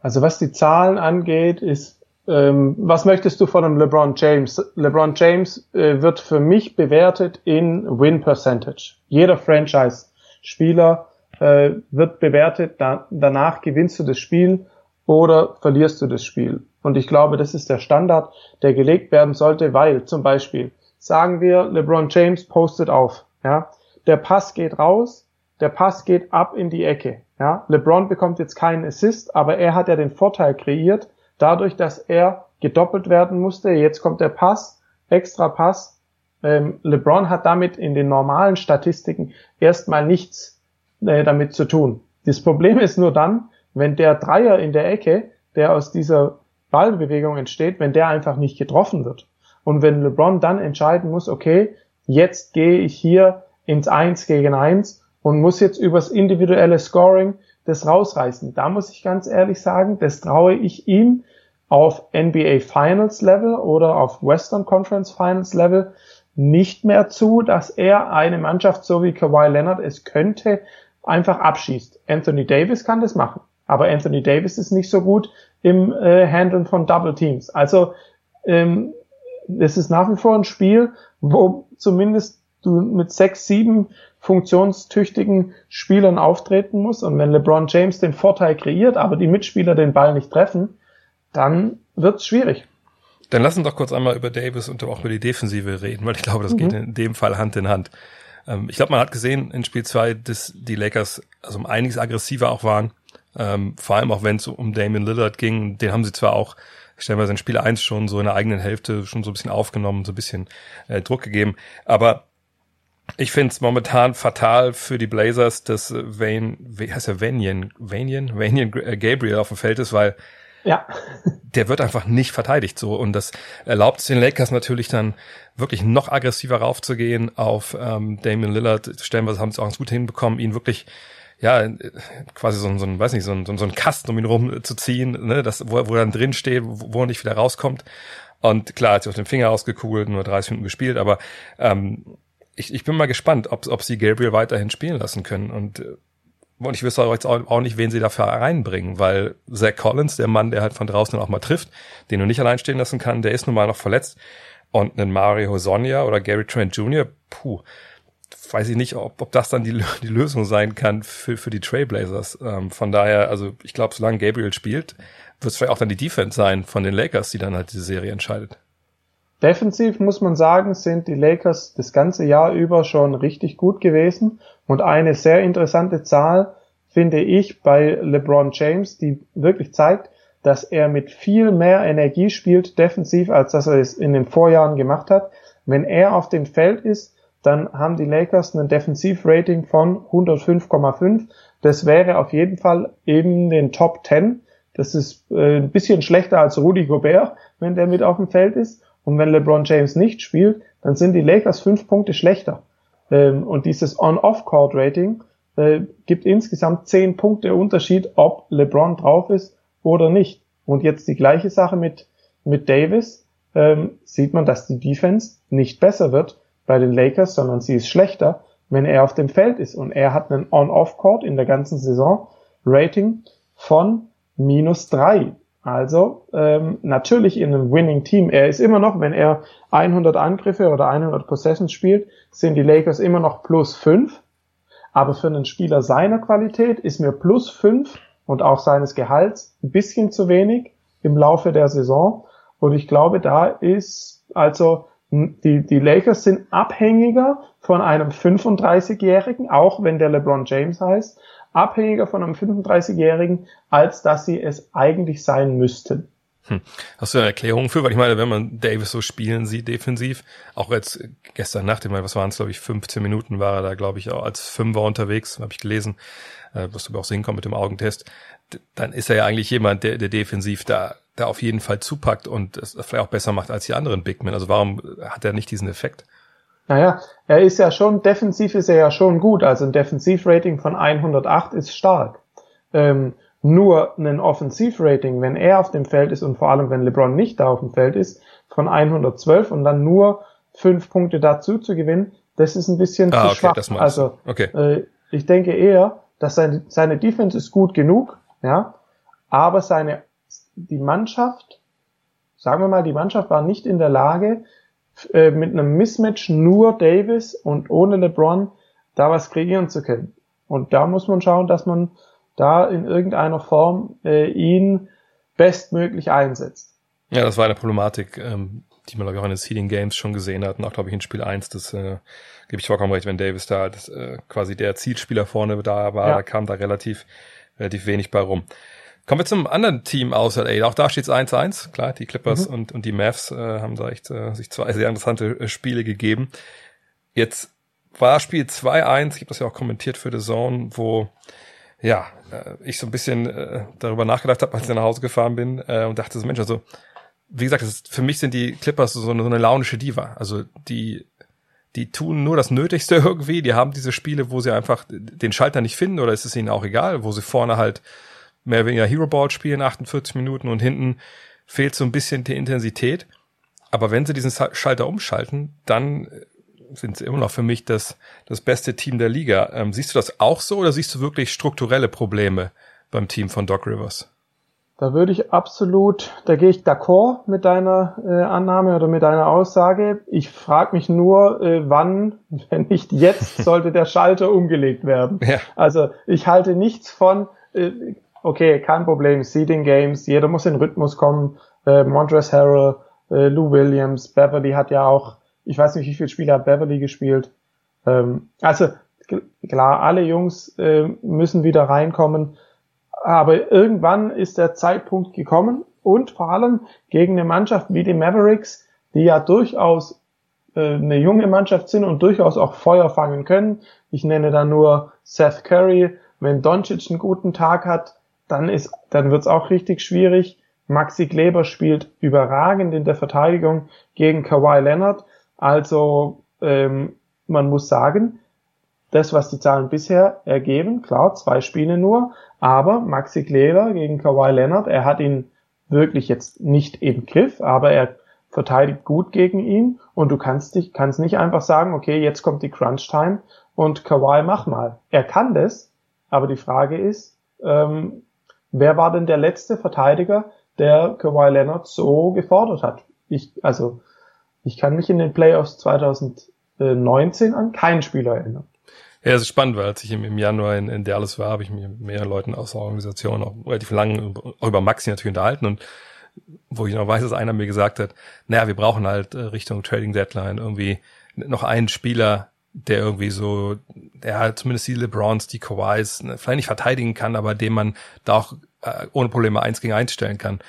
Speaker 2: Also was die Zahlen angeht, ist, ähm, was möchtest du von einem LeBron James? LeBron James äh, wird für mich bewertet in Win Percentage. Jeder Franchise-Spieler äh, wird bewertet, da, danach gewinnst du das Spiel oder verlierst du das Spiel. Und ich glaube, das ist der Standard, der gelegt werden sollte, weil zum Beispiel sagen wir, LeBron James postet auf, ja, der Pass geht raus, der Pass geht ab in die Ecke, ja. LeBron bekommt jetzt keinen Assist, aber er hat ja den Vorteil kreiert, dadurch, dass er gedoppelt werden musste. Jetzt kommt der Pass, extra Pass. Ähm, LeBron hat damit in den normalen Statistiken erstmal nichts äh, damit zu tun. Das Problem ist nur dann, wenn der Dreier in der Ecke, der aus dieser Ballbewegung entsteht, wenn der einfach nicht getroffen wird. Und wenn LeBron dann entscheiden muss, okay, jetzt gehe ich hier ins Eins gegen Eins und muss jetzt übers individuelle Scoring das rausreißen. Da muss ich ganz ehrlich sagen, das traue ich ihm auf NBA Finals Level oder auf Western Conference Finals Level nicht mehr zu, dass er eine Mannschaft so wie Kawhi Leonard es könnte, einfach abschießt. Anthony Davis kann das machen, aber Anthony Davis ist nicht so gut im äh, Handeln von Double Teams. Also ähm, es ist nach wie vor ein Spiel, wo zumindest du mit sechs, sieben funktionstüchtigen Spielern auftreten musst. Und wenn LeBron James den Vorteil kreiert, aber die Mitspieler den Ball nicht treffen, dann wird's schwierig.
Speaker 1: Dann lass uns doch kurz einmal über Davis und auch über die Defensive reden, weil ich glaube, das mhm. geht in dem Fall Hand in Hand. Ähm, ich glaube, man hat gesehen in Spiel zwei, dass die Lakers also um einiges aggressiver auch waren. Ähm, vor allem auch wenn es um Damian Lillard ging, den haben sie zwar auch stellenweise in Spiel 1 schon so in der eigenen Hälfte schon so ein bisschen aufgenommen, so ein bisschen äh, Druck gegeben. Aber ich finde es momentan fatal für die Blazers, dass Wayne, wie heißt er, Vanian, Vanian, Vanian äh, Gabriel auf dem Feld ist, weil ja. der wird einfach nicht verteidigt so und das erlaubt es den Lakers natürlich dann wirklich noch aggressiver raufzugehen auf ähm, Damian Lillard. Stellenweise haben sie auch ganz gut hinbekommen, ihn wirklich ja, quasi so, ein, so ein, weiß nicht, so ein, so ein Kasten, um ihn rumzuziehen, ne, das, wo, wo er dann drin steht, wo, er nicht wieder rauskommt. Und klar, hat sich auf den Finger ausgekugelt, nur 30 Minuten gespielt, aber ähm, ich, ich bin mal gespannt, ob, ob sie Gabriel weiterhin spielen lassen können. Und, äh, und ich wüsste auch jetzt auch nicht, wen sie dafür reinbringen, weil Zach Collins, der Mann, der halt von draußen auch mal trifft, den du nicht allein stehen lassen kann, der ist nun mal noch verletzt. Und einen Mario Sonja oder Gary Trent Jr., puh, weiß ich nicht, ob, ob das dann die, die Lösung sein kann für, für die Trailblazers. Ähm, von daher, also ich glaube, solange Gabriel spielt, wird es vielleicht auch dann die Defense sein von den Lakers, die dann halt diese Serie entscheidet.
Speaker 2: Defensiv muss man sagen, sind die Lakers das ganze Jahr über schon richtig gut gewesen. Und eine sehr interessante Zahl finde ich bei LeBron James, die wirklich zeigt, dass er mit viel mehr Energie spielt defensiv, als dass er es in den Vorjahren gemacht hat. Wenn er auf dem Feld ist, dann haben die Lakers ein Defensivrating von 105,5. Das wäre auf jeden Fall eben den Top 10. Das ist äh, ein bisschen schlechter als Rudy Gobert, wenn der mit auf dem Feld ist. Und wenn LeBron James nicht spielt, dann sind die Lakers fünf Punkte schlechter. Ähm, und dieses On-Off-Court-Rating äh, gibt insgesamt zehn Punkte Unterschied, ob LeBron drauf ist oder nicht. Und jetzt die gleiche Sache mit, mit Davis. Ähm, sieht man, dass die Defense nicht besser wird bei den Lakers, sondern sie ist schlechter, wenn er auf dem Feld ist. Und er hat einen On-Off-Court in der ganzen Saison Rating von minus drei. Also ähm, natürlich in einem Winning Team. Er ist immer noch, wenn er 100 Angriffe oder 100 Possessions spielt, sind die Lakers immer noch plus fünf. Aber für einen Spieler seiner Qualität ist mir plus fünf und auch seines Gehalts ein bisschen zu wenig im Laufe der Saison. Und ich glaube, da ist also die, die Lakers sind abhängiger von einem 35-Jährigen, auch wenn der LeBron James heißt, abhängiger von einem 35-Jährigen, als dass sie es eigentlich sein müssten.
Speaker 1: Hm. Hast du eine Erklärung für? Weil ich meine, wenn man Davis so spielen sieht, defensiv, auch jetzt gestern Nacht, ich meine, was waren es, glaube ich, 15 Minuten war er da, glaube ich, auch als Fünfer unterwegs, habe ich gelesen, äh, was du auch sehen kannst mit dem Augentest, dann ist er ja eigentlich jemand, der, der defensiv da da auf jeden Fall zupackt und es vielleicht auch besser macht als die anderen Big Men. Also warum hat er nicht diesen Effekt?
Speaker 2: Naja, er ist ja schon, defensiv ist er ja schon gut. Also ein Defensivrating von 108 ist stark. Ähm, nur ein Offensivrating, wenn er auf dem Feld ist und vor allem wenn LeBron nicht da auf dem Feld ist, von 112 und dann nur fünf Punkte dazu zu gewinnen, das ist ein bisschen
Speaker 1: ah,
Speaker 2: zu
Speaker 1: okay,
Speaker 2: schwach.
Speaker 1: das meinst
Speaker 2: also.
Speaker 1: Okay.
Speaker 2: äh, ich denke eher, dass seine, seine Defense ist gut genug, ja, aber seine die Mannschaft, sagen wir mal, die Mannschaft war nicht in der Lage, äh, mit einem Mismatch nur Davis und ohne LeBron da was kreieren zu können. Und da muss man schauen, dass man da in irgendeiner Form äh, ihn bestmöglich einsetzt.
Speaker 1: Ja, das war eine Problematik, ähm, die man, glaube ich, auch in den Seeding Games schon gesehen hat und auch, glaube ich, in Spiel 1, das äh, gebe ich vollkommen recht, wenn Davis da das, äh, quasi der Zielspieler vorne da war,
Speaker 2: Ja.
Speaker 1: da kam da relativ, relativ wenig bei rum. Kommen wir zum anderen Team außer LA. Auch da steht es 1-1. Klar, die Clippers und, und die Mavs äh, haben da echt äh, sich zwei sehr interessante äh, Spiele gegeben. Jetzt war Spiel 2-1, ich habe das ja auch kommentiert für The Zone, wo ja, äh, ich so ein bisschen äh, darüber nachgedacht habe, als ich nach Hause gefahren bin äh, und dachte so, Mensch, also wie gesagt, ist, für mich sind die Clippers so eine, so eine launische Diva. Also die die tun nur das Nötigste irgendwie. Die haben diese Spiele, wo sie einfach den Schalter nicht finden oder ist es ihnen auch egal, wo sie vorne halt mehr oder weniger Hero Ball spielen, 48 Minuten und hinten fehlt so ein bisschen die Intensität. Aber wenn sie diesen Schalter umschalten, dann sind sie immer noch für mich das, das beste Team der Liga. Ähm, siehst du das auch so oder siehst du wirklich strukturelle Probleme beim Team von Doc Rivers?
Speaker 2: Da würde ich absolut, da gehe ich d'accord mit deiner äh, Annahme oder mit deiner Aussage. Ich frage mich nur, äh, wann, wenn nicht jetzt, sollte der Schalter umgelegt werden.
Speaker 1: Ja.
Speaker 2: Also ich halte nichts von, äh, okay, kein Problem, Seeding Games, jeder muss in Rhythmus kommen. Äh, Montrezl Harrell, äh, Lou Williams, Beverly hat ja auch, ich weiß nicht, wie viele Spiele hat Beverly gespielt. Ähm, also klar, alle Jungs äh, müssen wieder reinkommen. Aber irgendwann ist der Zeitpunkt gekommen und vor allem gegen eine Mannschaft wie die Mavericks, die ja durchaus äh, eine junge Mannschaft sind und durchaus auch Feuer fangen können. Ich nenne da nur Seth Curry. Wenn Doncic einen guten Tag hat, dann ist, dann wird's auch richtig schwierig. Maxi Kleber spielt überragend in der Verteidigung gegen Kawhi Leonard. Also ähm, man muss sagen, das, was die Zahlen bisher ergeben, klar, zwei Spiele nur, aber Maxi Kleber gegen Kawhi Leonard, er hat ihn wirklich jetzt nicht im Griff, aber er verteidigt gut gegen ihn und du kannst dich, kannst nicht einfach sagen, okay, jetzt kommt die Crunch Time und Kawhi mach mal. Er kann das, aber die Frage ist, ähm, wer war denn der letzte Verteidiger, der Kawhi Leonard so gefordert hat? Ich, also, ich kann mich in den Playoffs 2019 an keinen Spieler erinnern.
Speaker 1: Ja, es ist spannend, weil als ich im, Januar in, in Dallas war, habe ich mich mit mehreren Leuten aus der Organisation auch relativ lange auch über Maxi natürlich unterhalten und wo ich noch weiß, dass einer mir gesagt hat, naja, wir brauchen halt äh, Richtung Trading Deadline irgendwie noch einen Spieler, der irgendwie so, der halt zumindest die LeBrons, die Kawhis ne, vielleicht nicht verteidigen kann, aber dem man da auch äh, ohne Probleme eins gegen eins stellen kann.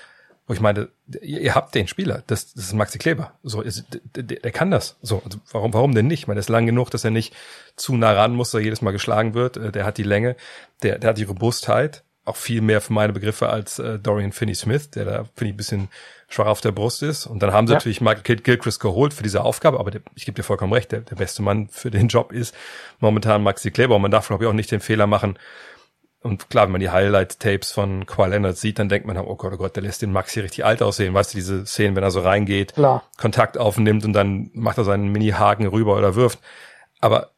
Speaker 1: Wo ich meine, ihr, ihr habt den Spieler, das, das ist Maxi Kleber. So, ist, der, der kann das. So, also warum, warum denn nicht? Ich meine, der ist lang genug, dass er nicht zu nah ran muss, dass er jedes Mal geschlagen wird. Äh, Der hat die Länge, der, der hat die Robustheit, auch viel mehr für meine Begriffe als äh, Dorian Finney-Smith, der da, finde ich, ein bisschen schwach auf der Brust ist. Und dann haben sie
Speaker 2: Ja.
Speaker 1: natürlich Michael Gilchrist geholt für diese Aufgabe, aber der, ich gebe dir vollkommen recht, der, der beste Mann für den Job ist momentan Maxi Kleber. Und man darf, glaube ich, auch nicht den Fehler machen, und klar, wenn man die Highlight-Tapes von Kawhi Leonard sieht, dann denkt man, oh Gott, oh Gott, der lässt den Maxi richtig alt aussehen. Weißt du, diese Szenen, wenn er so reingeht,
Speaker 2: Klar.
Speaker 1: Kontakt aufnimmt und dann macht er seinen Mini-Haken rüber oder wirft. Aber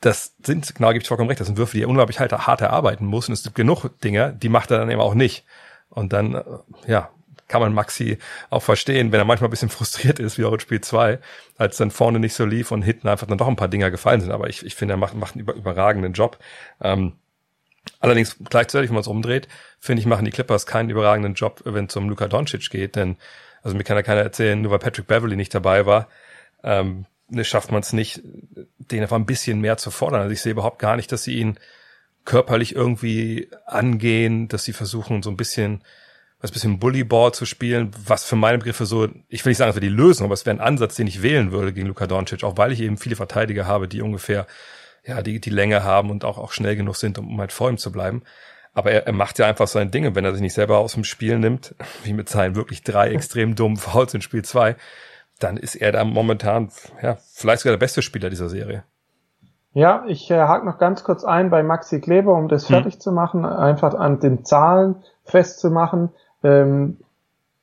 Speaker 1: das sind, genau, gebe ich vollkommen recht, das sind Würfe, die er unglaublich halt hart erarbeiten muss. Und es gibt genug Dinge, die macht er dann eben auch nicht. Und dann, äh, ja, kann man Maxi auch verstehen, wenn er manchmal ein bisschen frustriert ist, wie auch in Spiel 2, als dann vorne nicht so lief und hinten einfach dann doch ein paar Dinger gefallen sind. Aber ich, ich finde, er macht, macht einen über, überragenden Job. Ähm, Allerdings gleichzeitig, wenn man es umdreht, finde ich, machen die Clippers keinen überragenden Job, wenn es um Luka Doncic geht, denn also mir kann ja keiner erzählen, nur weil Patrick Beverly nicht dabei war, ähm, ne, schafft man es nicht, den einfach ein bisschen mehr zu fordern. Also ich sehe überhaupt gar nicht, dass sie ihn körperlich irgendwie angehen, dass sie versuchen, so ein bisschen was bisschen Bullyball zu spielen, was für meine Begriffe so, ich will nicht sagen, es wäre die Lösung, aber es wäre ein Ansatz, den ich wählen würde gegen Luka Doncic, auch weil ich eben viele Verteidiger habe, die ungefähr ja, die, die Länge haben und auch, auch schnell genug sind, um halt vor ihm zu bleiben. Aber er, er macht ja einfach sein Ding und wenn er sich nicht selber aus dem Spiel nimmt, wie mit seinen wirklich drei extrem dummen Fouls in Spiel zwei, dann ist er da momentan, ja, vielleicht sogar der beste Spieler dieser Serie.
Speaker 2: Ja, ich äh, hake noch ganz kurz ein bei Maxi Kleber, um das hm. fertig zu machen, einfach an den Zahlen festzumachen. Ähm,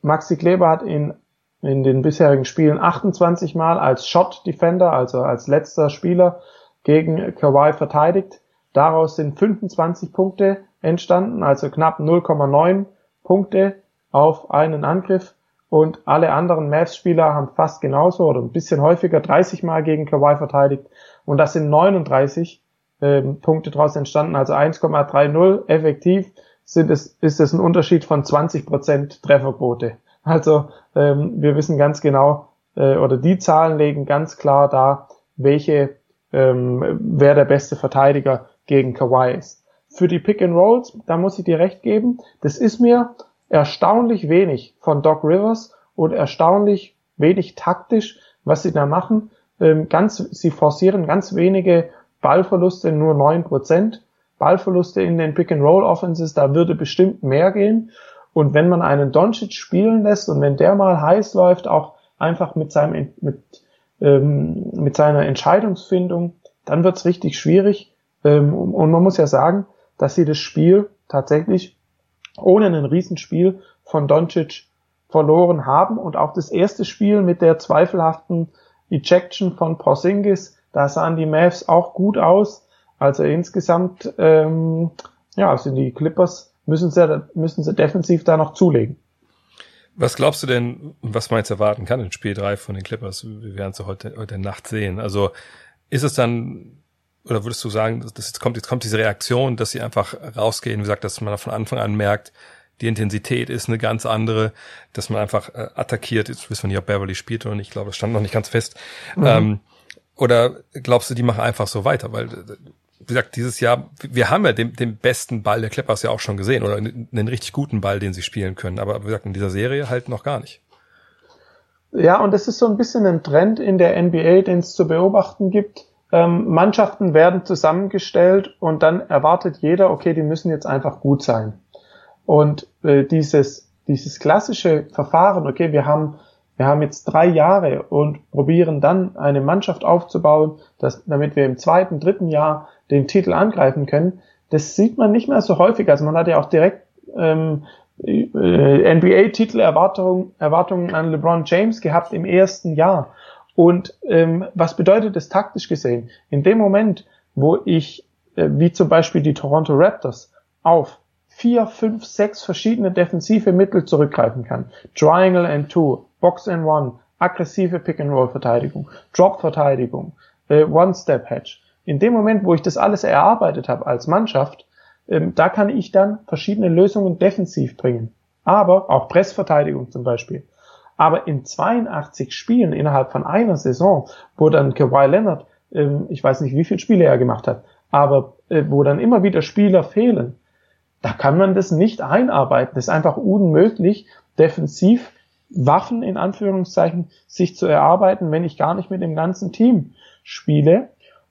Speaker 2: Maxi Kleber hat in, in den bisherigen Spielen 28 Mal als Shot Defender, also als letzter Spieler gegen Kawhi verteidigt. Daraus sind 25 Punkte entstanden, also knapp 0,9 Punkte auf einen Angriff. Und alle anderen Mavs-Spieler haben fast genauso oder ein bisschen häufiger 30 Mal gegen Kawhi verteidigt. Und das sind 39 ähm, Punkte daraus entstanden, also 1,30 effektiv sind es, ist es ein Unterschied von 20 Prozent Trefferquote. Also ähm, wir wissen ganz genau, äh, oder die Zahlen legen ganz klar da, welche, ähm, wer der beste Verteidiger gegen Kawhi ist. Für die Pick and Rolls, da muss ich dir recht geben, das ist mir erstaunlich wenig von Doc Rivers und erstaunlich wenig taktisch, was sie da machen. Ähm, ganz, sie forcieren ganz wenige Ballverluste, nur neun Prozent. Ballverluste in den Pick and Roll Offenses, da würde bestimmt mehr gehen. Und wenn man einen Doncic spielen lässt und wenn der mal heiß läuft, auch einfach mit seinem mit ähm, mit seiner Entscheidungsfindung, dann wird's richtig schwierig. Ähm, und man muss ja sagen, dass sie das Spiel tatsächlich ohne ein Riesenspiel von Doncic verloren haben und auch das erste Spiel mit der zweifelhaften Ejection von Porzingis, da sahen die Mavs auch gut aus. Also insgesamt, ähm, ja, sind die Clippers müssen sie, müssen sie defensiv da noch zulegen.
Speaker 1: Was glaubst du denn, was man jetzt erwarten kann in Spiel 3 von den Clippers? Wir werden es heute, heute Nacht sehen. Also ist es dann oder würdest du sagen, dass jetzt kommt, jetzt kommt diese Reaktion, dass sie einfach rausgehen, wie gesagt, dass man von Anfang an merkt, die Intensität ist eine ganz andere, dass man einfach äh, attackiert. Jetzt wissen wir nicht, ob Beverly spielt oder nicht. Ich glaube, es stand noch nicht ganz fest. Mhm. Ähm, oder glaubst du, die machen einfach so weiter? Weil, wie gesagt, dieses Jahr, wir haben ja den, den besten Ball der Clippers ja auch schon gesehen oder einen richtig guten Ball, den sie spielen können. Aber wie gesagt, in dieser Serie halt noch gar nicht.
Speaker 2: Ja, und das ist so ein bisschen ein Trend in der NBA, den es zu beobachten gibt ähm, Mannschaften werden zusammengestellt und dann erwartet jeder, okay, die müssen jetzt einfach gut sein. Und äh, dieses, dieses klassische Verfahren, okay, wir haben, wir haben jetzt drei Jahre und probieren dann eine Mannschaft aufzubauen, dass, damit wir im zweiten, dritten Jahr den Titel angreifen können, das sieht man nicht mehr so häufig. Also man hat ja auch direkt ähm, äh, NBA-Titel-Erwartungen Erwartungen an LeBron James gehabt im ersten Jahr. Und ähm, was bedeutet das taktisch gesehen? In dem Moment, wo ich, äh, wie zum Beispiel die Toronto Raptors, auf vier, fünf, sechs verschiedene defensive Mittel zurückgreifen kann, Triangle and Two, Box and One, aggressive Pick-and-Roll-Verteidigung, Drop-Verteidigung, äh, One-Step-Hedge. In dem Moment, wo ich das alles erarbeitet habe als Mannschaft, ähm, da kann ich dann verschiedene Lösungen defensiv bringen. Aber auch Pressverteidigung zum Beispiel. Aber in 82 Spielen innerhalb von einer Saison, wo dann Kawhi Leonard, ähm, ich weiß nicht, wie viele Spiele er gemacht hat, aber äh, wo dann immer wieder Spieler fehlen, da kann man das nicht einarbeiten. Das ist einfach unmöglich, defensiv Waffen in Anführungszeichen sich zu erarbeiten, wenn ich gar nicht mit dem ganzen Team spiele.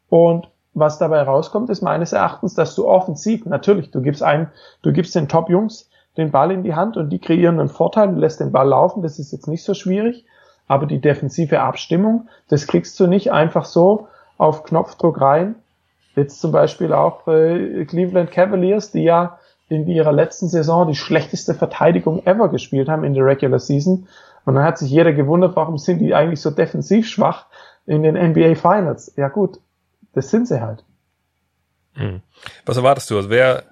Speaker 2: Und was dabei rauskommt, ist meines Erachtens, dass du offensiv, natürlich, du gibst ein, du gibst den Top-Jungs den Ball in die Hand und die kreieren einen Vorteil, du lässt den Ball laufen, das ist jetzt nicht so schwierig, aber die defensive Abstimmung, das kriegst du nicht einfach so auf Knopfdruck rein. Jetzt zum Beispiel auch äh, Cleveland Cavaliers, die ja in ihrer letzten Saison die schlechteste Verteidigung ever gespielt haben in der Regular Season. Und dann hat sich jeder gewundert, warum sind die eigentlich so defensiv schwach in den NBA Finals. Ja gut, das sind sie halt.
Speaker 1: Hm. Was erwartest du? Also wer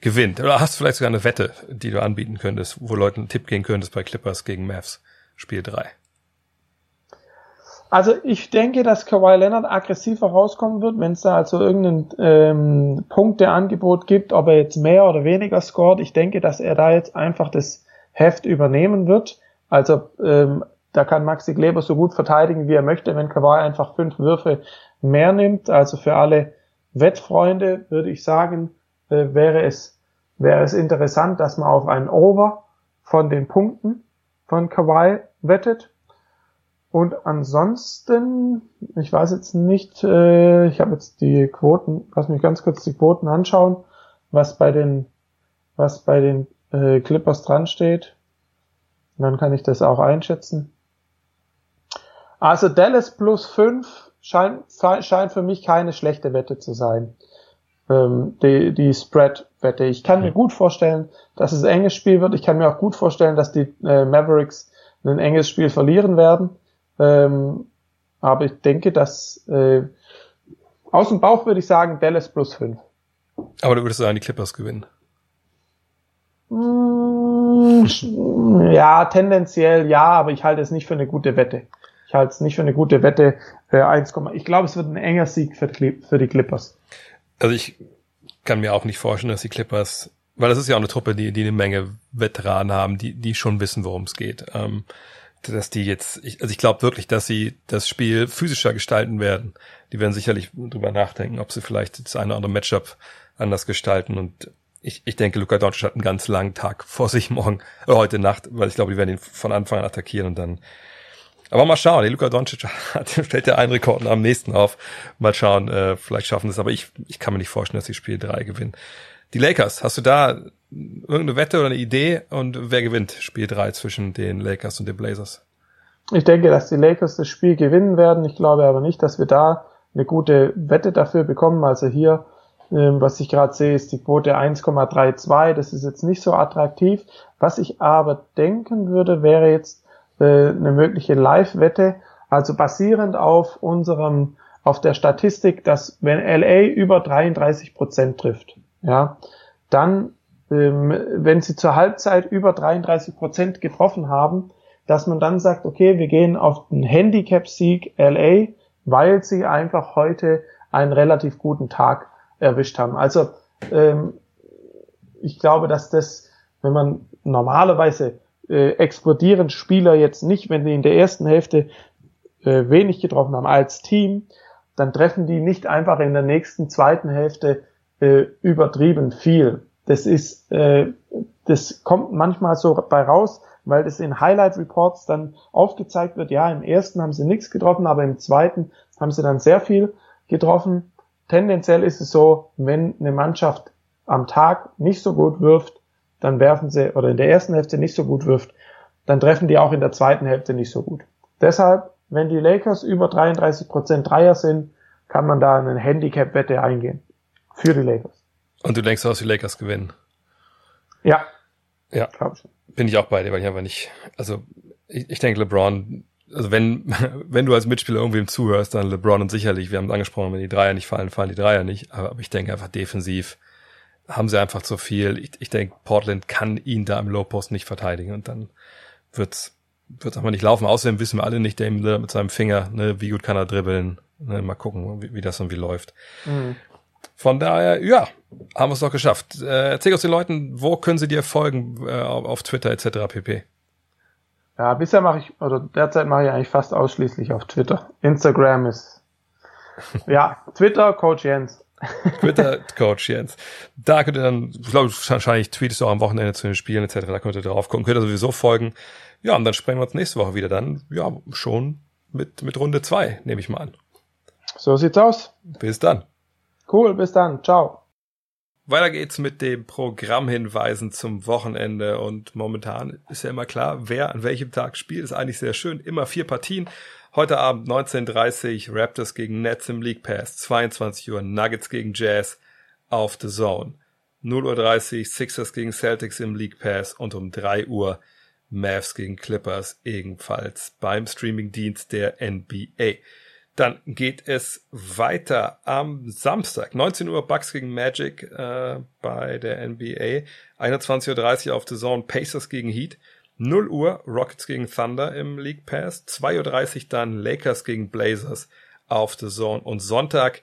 Speaker 1: gewinnt? Oder hast du vielleicht sogar eine Wette, die du anbieten könntest, wo Leute einen Tipp gehen könntest bei Clippers gegen Mavs Spiel 3?
Speaker 2: Also ich denke, dass Kawhi Leonard aggressiver rauskommen wird, wenn es da also irgendeinen ähm, Punkteangebot gibt, ob er jetzt mehr oder weniger scored. Ich denke, dass er da jetzt einfach das Heft übernehmen wird. Also ähm, da kann Maxi Kleber so gut verteidigen, wie er möchte, wenn Kawhi einfach fünf Würfe mehr nimmt. Also für alle Wettfreunde würde ich sagen, äh, wäre es, wäre es interessant, dass man auf einen Over von den Punkten von Kawhi wettet. Und ansonsten, ich weiß jetzt nicht, äh, ich habe jetzt die Quoten, lass mich ganz kurz die Quoten anschauen, was bei den was bei den äh, Clippers dran steht. Und dann kann ich das auch einschätzen. Also Dallas plus 5 scheint, scheint für mich keine schlechte Wette zu sein. Ähm, die die Spread-Wette. Ich kann mir gut vorstellen, dass es ein enges Spiel wird. Ich kann mir auch gut vorstellen, dass die äh, Mavericks ein enges Spiel verlieren werden. Ähm, aber ich denke, dass äh, aus dem Bauch würde ich sagen Dallas plus 5.
Speaker 1: Aber du würdest sagen, die Clippers gewinnen.
Speaker 2: Mm, Ja, tendenziell ja, aber ich halte es nicht für eine gute Wette. Ich halte es nicht für eine gute Wette für 1, ich glaube, es wird ein enger Sieg für die, für die Clippers.
Speaker 1: Also ich kann mir auch nicht vorstellen, dass die Clippers, weil das ist ja auch eine Truppe, die, die eine Menge Veteranen haben, die, die schon wissen, worum es geht. Ähm, dass die jetzt, ich, also ich glaube wirklich, dass sie das Spiel physischer gestalten werden. Die werden sicherlich drüber nachdenken, ob sie vielleicht das eine oder andere Matchup anders gestalten und ich, ich denke, Luka Doncic hat einen ganz langen Tag vor sich morgen, äh, heute Nacht, weil ich glaube, die werden ihn von Anfang an attackieren und dann. Aber mal schauen, die Luka Doncic hat, stellt ja einen Rekord am nächsten auf. Mal schauen, äh, vielleicht schaffen sie es, aber ich, ich kann mir nicht vorstellen, dass sie Spiel drei gewinnen. Die Lakers, hast du da irgendeine Wette oder eine Idee und wer gewinnt Spiel drei zwischen den Lakers und den Blazers?
Speaker 2: Ich denke, dass die Lakers das Spiel gewinnen werden. Ich glaube aber nicht, dass wir da eine gute Wette dafür bekommen. Also hier ähm, was ich gerade sehe, ist die Quote 1,32. Das ist jetzt nicht so attraktiv. Was ich aber denken würde, wäre jetzt äh, eine mögliche Live-Wette, also basierend auf unserem, auf der Statistik, dass wenn LA über 33 Prozent trifft, ja, dann, wenn sie zur Halbzeit über 33 Prozent getroffen haben, dass man dann sagt, okay, wir gehen auf den Handicap-Sieg LA, weil sie einfach heute einen relativ guten Tag erwischt haben. Also ähm, ich glaube, dass das, wenn man normalerweise äh, explodieren Spieler jetzt nicht, wenn die in der ersten Hälfte äh, wenig getroffen haben als Team, dann treffen die nicht einfach in der nächsten zweiten Hälfte äh, übertrieben viel. Das ist, äh, das kommt manchmal so bei raus, weil das in Highlight Reports dann aufgezeigt wird. Ja, im ersten haben sie nichts getroffen, aber im zweiten haben sie dann sehr viel getroffen tendenziell ist es so, wenn eine Mannschaft am Tag nicht so gut wirft, dann werfen sie, oder in der ersten Hälfte nicht so gut wirft, dann treffen die auch in der zweiten Hälfte nicht so gut. Deshalb, wenn die Lakers über 33% Dreier sind, kann man da eine Handicap-Wette eingehen. Für die Lakers.
Speaker 1: Und du denkst, dass die Lakers gewinnen?
Speaker 2: Ja.
Speaker 1: Ja. Bin ich auch bei dir, weil ich einfach nicht, also ich, ich denke, LeBron also wenn, wenn du als Mitspieler irgendwem zuhörst, dann LeBron und sicherlich, wir haben es angesprochen, wenn die Dreier nicht fallen, fallen die Dreier nicht. Aber, aber ich denke einfach defensiv haben sie einfach zu viel. Ich, ich denke, Portland kann ihn da im Low Post nicht verteidigen und dann wird's wird's einfach nicht laufen. Außerdem wissen wir alle nicht, der mit seinem Finger, ne, wie gut kann er dribbeln. Ne, mal gucken, wie, wie das irgendwie läuft. Mhm. Von daher, ja, haben wir es doch geschafft. Äh, erzähl uns den Leuten, wo können sie dir folgen äh, auf Twitter etc. pp.
Speaker 2: Ja, bisher mache ich, oder derzeit mache ich eigentlich fast ausschließlich auf Twitter. Instagram ist, ja, Twitter, Coach Jens.
Speaker 1: Twitter, Coach Jens. Da könnt ihr dann, ich glaube, wahrscheinlich tweetest du auch am Wochenende zu den Spielen etc., da könnt ihr drauf gucken, könnt ihr sowieso folgen. Ja, und dann sprechen wir uns nächste Woche wieder dann, ja, schon mit, mit Runde zwei nehme ich mal an.
Speaker 2: So sieht's aus.
Speaker 1: Bis dann.
Speaker 2: Cool, bis dann. Ciao.
Speaker 1: Weiter geht's mit dem Programmhinweisen zum Wochenende und momentan ist ja immer klar, wer an welchem Tag spielt, ist eigentlich sehr schön. Immer vier Partien. Heute Abend 19.30 Raptors gegen Nets im League Pass, 22 Uhr Nuggets gegen Jazz auf The Zone, 0.30 Uhr Sixers gegen Celtics im League Pass und um 3 Uhr Mavs gegen Clippers ebenfalls beim Streamingdienst der NBA. Dann geht es weiter am Samstag, 19 Uhr Bucks gegen Magic äh, bei der NBA, 21.30 Uhr auf The Zone Pacers gegen Heat, 0 Uhr Rockets gegen Thunder im League Pass, 2.30 Uhr dann Lakers gegen Blazers auf The Zone. Und Sonntag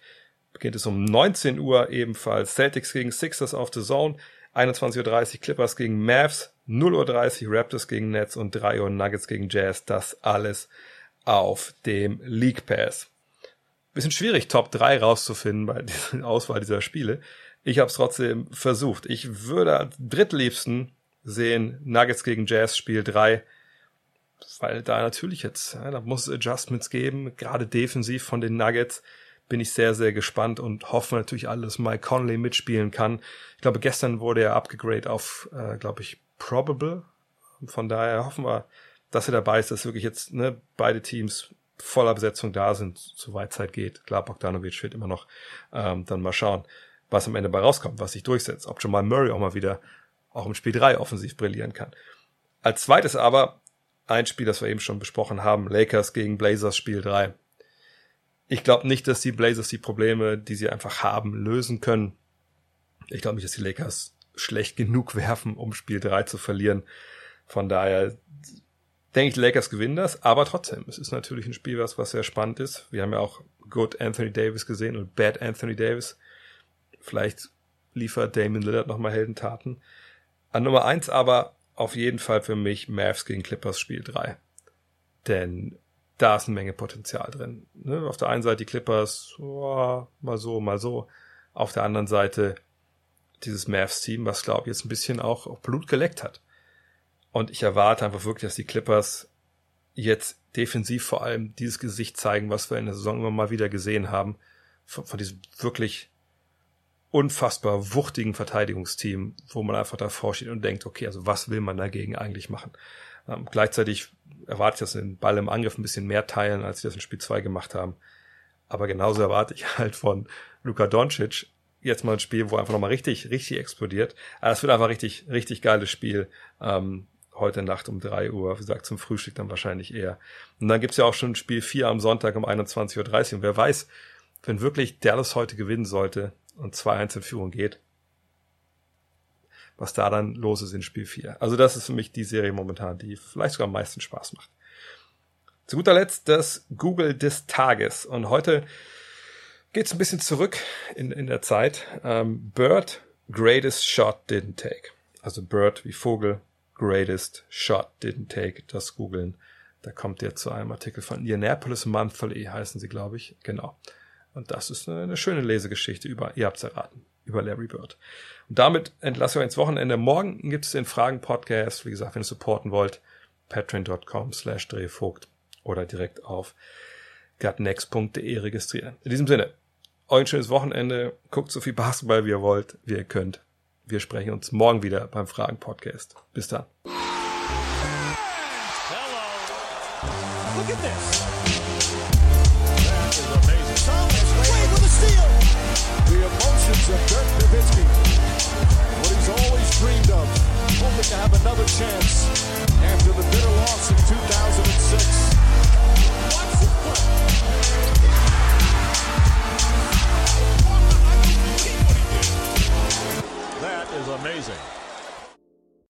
Speaker 1: beginnt es um 19 Uhr ebenfalls Celtics gegen Sixers auf The Zone, 21.30 Uhr Clippers gegen Mavs, 0.30 Uhr Raptors gegen Nets und 3 Uhr Nuggets gegen Jazz, das alles auf dem League Pass. Bisschen schwierig, Top 3 rauszufinden bei dieser Auswahl dieser Spiele. Ich habe es trotzdem versucht. Ich würde drittliebsten sehen Nuggets gegen Jazz Spiel 3, weil da natürlich jetzt, ja, da muss es Adjustments geben, gerade defensiv von den Nuggets. bin ich sehr, sehr gespannt und hoffe natürlich alle, dass Mike Conley mitspielen kann. Ich glaube, gestern wurde er abgegradet auf, äh, glaube ich, Probable. Von daher hoffen wir, dass er dabei ist, dass wirklich jetzt ne, beide Teams voller Besetzung da sind, soweit Zeit geht. Klar, Bogdanovic wird immer noch. Ähm, dann mal schauen, was am Ende bei rauskommt, was sich durchsetzt. Ob Jamal Murray auch mal wieder auch im Spiel 3 offensiv brillieren kann. Als zweites aber ein Spiel, das wir eben schon besprochen haben, Lakers gegen Blazers Spiel 3. Ich glaube nicht, dass die Blazers die Probleme, die sie einfach haben, lösen können. Ich glaube nicht, dass die Lakers schlecht genug werfen, um Spiel 3 zu verlieren. Von daher denke ich, die Lakers gewinnen das, aber trotzdem, es ist natürlich ein Spiel, was, was sehr spannend ist. Wir haben ja auch Good Anthony Davis gesehen und Bad Anthony Davis. Vielleicht liefert Damon Lillard nochmal Heldentaten. An Nummer eins aber auf jeden Fall für mich Mavs gegen Clippers Spiel 3. Denn da ist eine Menge Potenzial drin. Ne? Auf der einen Seite die Clippers, oh, mal so, mal so. Auf der anderen Seite dieses Mavs-Team, was glaube ich jetzt ein bisschen auch Blut geleckt hat. Und ich erwarte einfach wirklich, dass die Clippers jetzt defensiv vor allem dieses Gesicht zeigen, was wir in der Saison immer mal wieder gesehen haben, von, von diesem wirklich unfassbar wuchtigen Verteidigungsteam, wo man einfach davor steht und denkt, okay, also was will man dagegen eigentlich machen? Ähm, gleichzeitig erwarte ich, dass sie den Ball im Angriff ein bisschen mehr teilen, als sie das in Spiel 2 gemacht haben. Aber genauso erwarte ich halt von Luka Doncic jetzt mal ein Spiel, wo einfach nochmal richtig, richtig explodiert. Aber es wird einfach richtig, richtig geiles Spiel. Ähm, heute Nacht um drei Uhr, wie gesagt, zum Frühstück dann wahrscheinlich eher. Und dann gibt's ja auch schon Spiel vier am Sonntag um 21.30 Uhr. Und wer weiß, wenn wirklich Dallas heute gewinnen sollte und 2-1 in Führung geht, was da dann los ist in Spiel 4. Also das ist für mich die Serie momentan, die vielleicht sogar am meisten Spaß macht. Zu guter Letzt das Google des Tages. Und heute geht's ein bisschen zurück in, in der Zeit. Ähm, Bird, greatest shot didn't take. Also Bird wie Vogel, greatest shot didn't take. Das googeln. Da kommt ihr zu einem Artikel von Indianapolis Monthly, heißen sie, glaube ich. Genau. Und das ist eine, schöne Lesegeschichte über, ihr habt's erraten, über Larry Bird. Und damit entlasse ich euch ins Wochenende. Morgen gibt es den Fragen-Podcast. Wie gesagt, wenn ihr supporten wollt, patreon.com slash drehvogt oder direkt auf gutnext.de registrieren. In diesem Sinne, euch ein schönes Wochenende. Guckt so viel Basketball, wie ihr wollt, wie ihr könnt. Wir sprechen uns morgen wieder beim Fragen Podcast. Bis dann. dreamed of, hoping to have another chance. amazing.